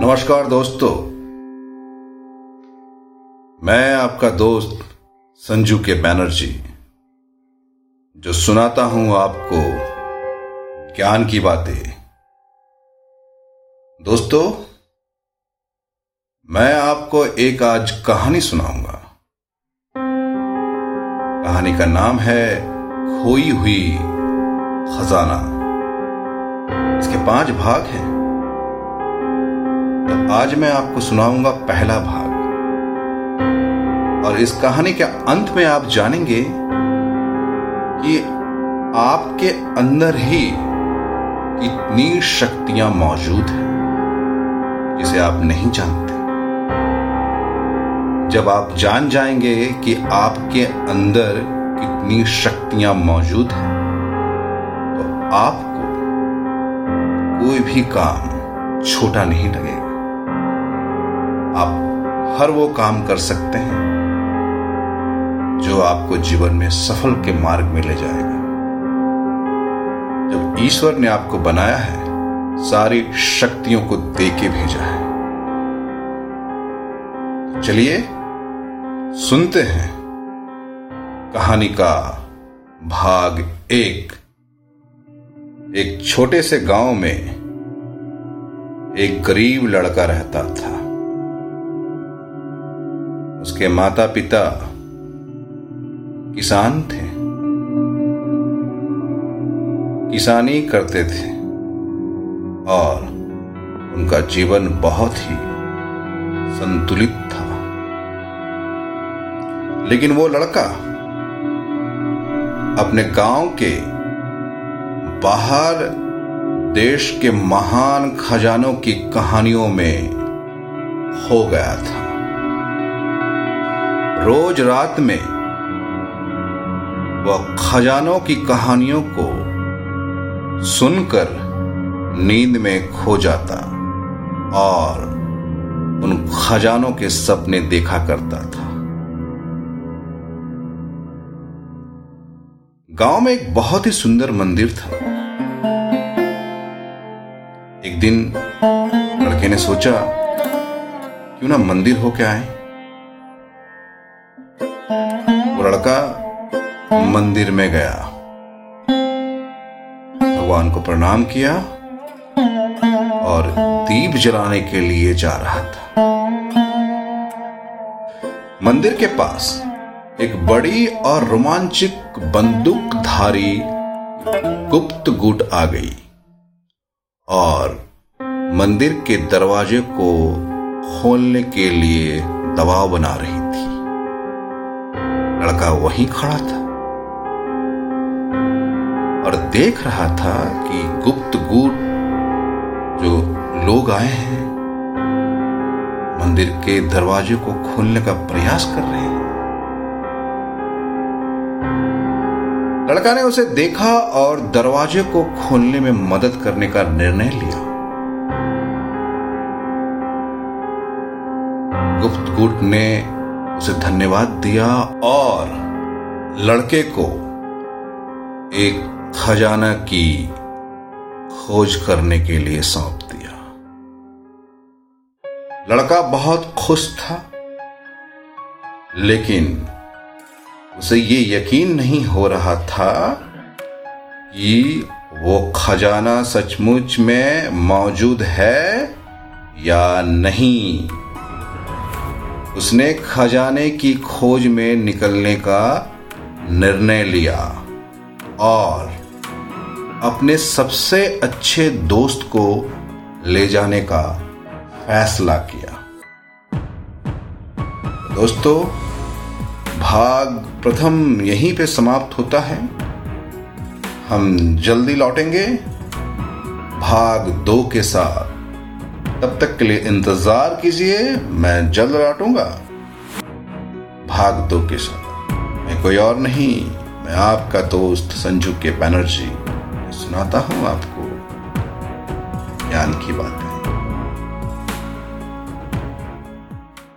नमस्कार दोस्तों। मैं आपका दोस्त संजू के बैनर्जी, जो सुनाता हूँ आपको ज्ञान की बातें। दोस्तों, मैं आपको एक आज कहानी सुनाऊँगा। कहानी का नाम है खोई हुई खजाना। इसके पाँच भाग हैं। आज मैं आपको सुनाऊँगा पहला भाग। और इस कहानी के अंत में आप जानेंगे कि आपके अंदर ही कितनी शक्तियाँ मौजूद हैं, जिसे आप नहीं जानते। जब आप जान जाएँगे कि आपके अंदर कितनी शक्तियाँ मौजूद हैं तो आपको कोई भी काम छोटा नहीं लगेगा। हर वो काम कर सकते हैं जो आपको जीवन में सफल के मार्ग में ले जाएगा। जब ईश्वर ने आपको बनाया है, सारी शक्तियों को दे के भेजा है। चलिए, सुनते हैं कहानी का भाग एक। एक छोटे से गाँव में एक गरीब लड़का रहता था। उसके माता पिता किसान थे। किसानी करते थे और उनका जीवन बहुत ही संतुलित था। लेकिन वो लड़का अपने गाँव के बाहर देश के महान खजानों की कहानियों में हो गया था। रोज रात में वह खजानों की कहानियों को सुनकर नींद में खो जाता और उन खजानों के सपने देखा करता था। गाँव में एक बहुत ही सुंदर मंदिर था। एक दिन लड़के ने सोचा, क्यों ना मंदिर हो होके आए? मंदिर में गया। भगवान को प्रणाम किया और दीप जलाने के लिए जा रहा था। मंदिर के पास एक बड़ी और रोमांचक बंदूकधारी गुप्त गुट आ गई और मंदिर के दरवाजे को खोलने के लिए दबाव बना रही थी। लड़का वहीं खड़ा था। और देख रहा था कि गुप्त गुट जो लोग आए हैं, मंदिर के दरवाजे को खोलने का प्रयास कर रहे हैं। लड़का ने उसे देखा और दरवाजे को खोलने में मदद करने का निर्णय लिया। गुप्त गुट ने उसे धन्यवाद दिया और लड़के को एक खजाना की खोज करने के लिए सौंप दिया। लड़का बहुत खुश था, लेकिन उसे ये यकीन नहीं हो रहा था कि वो खजाना सचमुच में मौजूद है या नहीं। उसने खजाने की खोज में निकलने का निर्णय लिया। और अपने सबसे अच्छे दोस्त को ले जाने का फैसला किया। दोस्तों, भाग प्रथम यहीं पे समाप्त होता है। हम जल्दी लौटेंगे। भाग दो के साथ। तब तक के लिए इंतज़ार कीजिए, मैं जल्द लौटूँगा। भाग दो के साथ। मैं कोई और नहीं। मैं आपका दोस्त संजू के बनर्जी सुनाता हूँ आपको। ज्ञान की बातें।